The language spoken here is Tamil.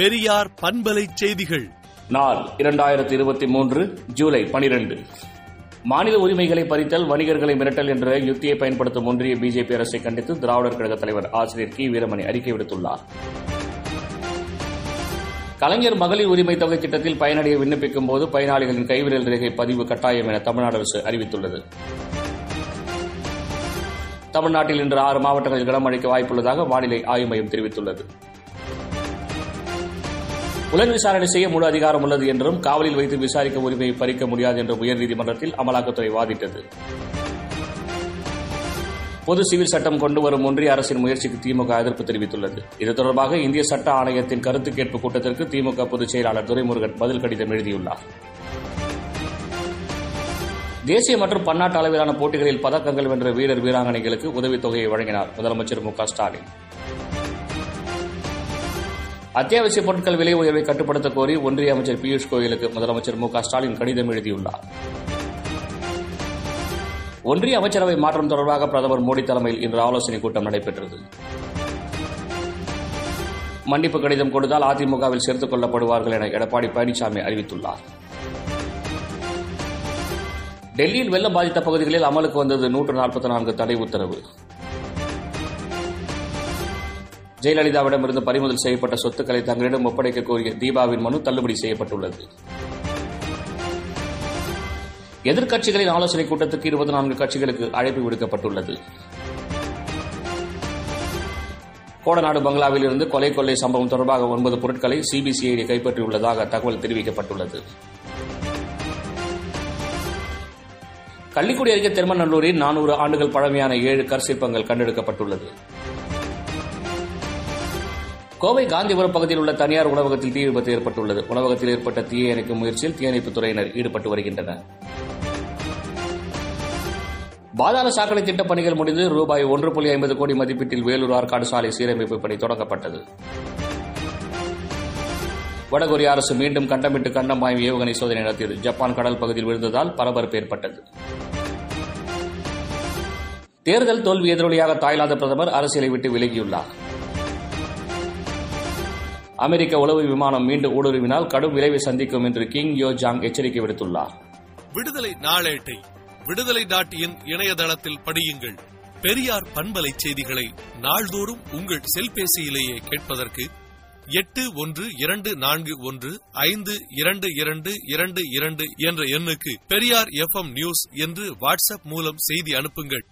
பெரியார் பண்பலை செய்திகள். நாள் இரண்டாயிரத்தி இருபத்தி மூன்று ஜூலை பனிரெண்டு. மாநில உரிமைகளை பறித்தல் வணிகர்களை மிரட்டல் என்ற யுத்தியை பயன்படுத்தும் ஒன்றிய பிஜேபி அரசை கண்டித்து திராவிடர் கழக தலைவர் ஆசிரியர் கி. வீரமணி அறிக்கை விடுத்துள்ளார். கலைஞர் மகளிர் உரிமை தொகை திட்டத்தில் பயனடைய விண்ணப்பிக்கும் போது பயனாளிகளின் கைவிரல் ரேகை பதிவு கட்டாயம் என தமிழ்நாடு அரசு அறிவித்துள்ளது. தமிழ்நாட்டில் இன்று ஆறு மாவட்டங்களில் கனமழைக்கு வாய்ப்புள்ளதாக வானிலை ஆய்வு மையம் தெரிவித்துள்ளது. புலன் விசாரணை செய்ய முழு அதிகாரம் உள்ளது என்றும் காவலில் வைத்து விசாரிக்க உரிமையை பறிக்க முடியாது என்றும் உயர்நீதிமன்றத்தில் அமலாக்கத்துறை வாதிட்டது. பொது சிவில் சட்டம் கொண்டு வரும் ஒன்றிய அரசின் முயற்சிக்கு திமுக எதிர்ப்பு தெரிவித்துள்ளது. இது தொடர்பாக இந்திய சட்ட ஆணையத்தின் கருத்து கேட்பு கூட்டத்திற்கு திமுக பொதுச் செயலாளர் துரைமுருகன் பதில் கடிதம் எழுதியுள்ளார். தேசிய மற்றும் பன்னாட்டு அளவிலான போட்டிகளில் பதக்கங்கள் வென்ற வீரர் வீராங்கனைகளுக்கு உதவித்தொகையை வழங்கினார் முதலமைச்சர் மு க ஸ்டாலின். அத்தியாவசிய பொருட்கள் விலை உயர்வை கட்டுப்படுத்த கோரி ஒன்றிய அமைச்சர் பியூஷ் கோயலுக்கு முதலமைச்சர் மு ஸ்டாலின் கடிதம் எழுதியுள்ளார். ஒன்றிய அமைச்சரவை மாற்றம் தொடர்பாக பிரதமர் மோடி தலைமையில் இன்று ஆலோசனைக் கூட்டம் நடைபெற்றது. மன்னிப்பு கடிதம் கொடுத்தால் அதிமுகவில் சேர்த்துக் கொள்ளப்படுவார்கள் என எடப்பாடி பழனிசாமி அறிவித்துள்ளார். டெல்லியில் வெள்ளம் பாதித்த பகுதிகளில் அமலுக்கு வந்தது நூற்று நாற்பத்தி நான்கு தடை உத்தரவு. ஜெயலலிதாவிடமிருந்து பறிமுதல் செய்யப்பட்ட சொத்துக்களை தங்களிடம் ஒப்படைக்க கோரிய தீபாவின் மனு தள்ளுபடி செய்யப்பட்டுள்ளது. எதிர்க்கட்சிகளின் ஆலோசனைக் கூட்டத்துக்கு இருபத்தி நான்கு கட்சிகளுக்கு அழைப்பு விடுக்கப்பட்டுள்ளது. கோடநாடு பங்களாவில் இருந்து கொலை கொள்ளை சம்பவம் தொடர்பாக ஒன்பது பொருட்களை சிபிசிஐடி கைப்பற்றியுள்ளதாக தகவல் தெரிவிக்கப்பட்டுள்ளது. கள்ளிக்குடி அருகே திருமநல்லூரில் நானூறு ஆண்டுகள் பழமையான ஏழு கற்சிற்பங்கள் கண்டெடுக்கப்பட்டுள்ளது. கோவை காந்திபுரம் பகுதியில் உள்ள தனியார் உணவகத்தில் தீ விபத்து ஏற்பட்டுள்ளது. உணவகத்தில் ஏற்பட்ட தீயை அணைக்கும் முயற்சியில் தீயணைப்புத் துறையினர் ஈடுபட்டு வருகின்றனர். பாதாள சாக்கடை திட்டப் பணிகள் முடிந்து ரூபாய் ஒன்று புள்ளி ஐம்பது கோடி மதிப்பீட்டில் வேலூர் ஆற்காடு சாலை சீரமைப்பு பணி தொடங்கப்பட்டது. வடகொரிய அரசு மீண்டும் கண்டமிட்டு கண்டம் பாயும் ஏவுகணை சோதனை நடத்தியது. ஜப்பான் கடல் பகுதியில் விழுந்ததால் பரபரப்பு ஏற்பட்டது. தேர்தல் தோல்வி எதிரொலியாக தாய்லாந்து பிரதமர் அரசியலை விட்டு விலகியுள்ளார். அமெரிக்க உளவு விமானம் மீண்டும் ஊடுருவினால் கடும் விளைவை சந்திக்கும் என்று கிங் யோ ஜாங் எச்சரிக்கை விடுத்துள்ளார். விடுதலை நாளேட்டை விடுதலை டாட் இன் இணையதளத்தில் படியுங்கள். பெரியார் பண்பலை செய்திகளை நாள்தோறும் உங்கள் செல்பேசியிலேயே கேட்பதற்கு எட்டு ஒன்று இரண்டு நான்கு ஒன்று ஐந்து இரண்டு இரண்டு இரண்டு இரண்டு என்ற எண்ணுக்கு பெரியார் எஃப்எம் நியூஸ் என்று வாட்ஸ்அப் மூலம் செய்தி அனுப்புங்கள்.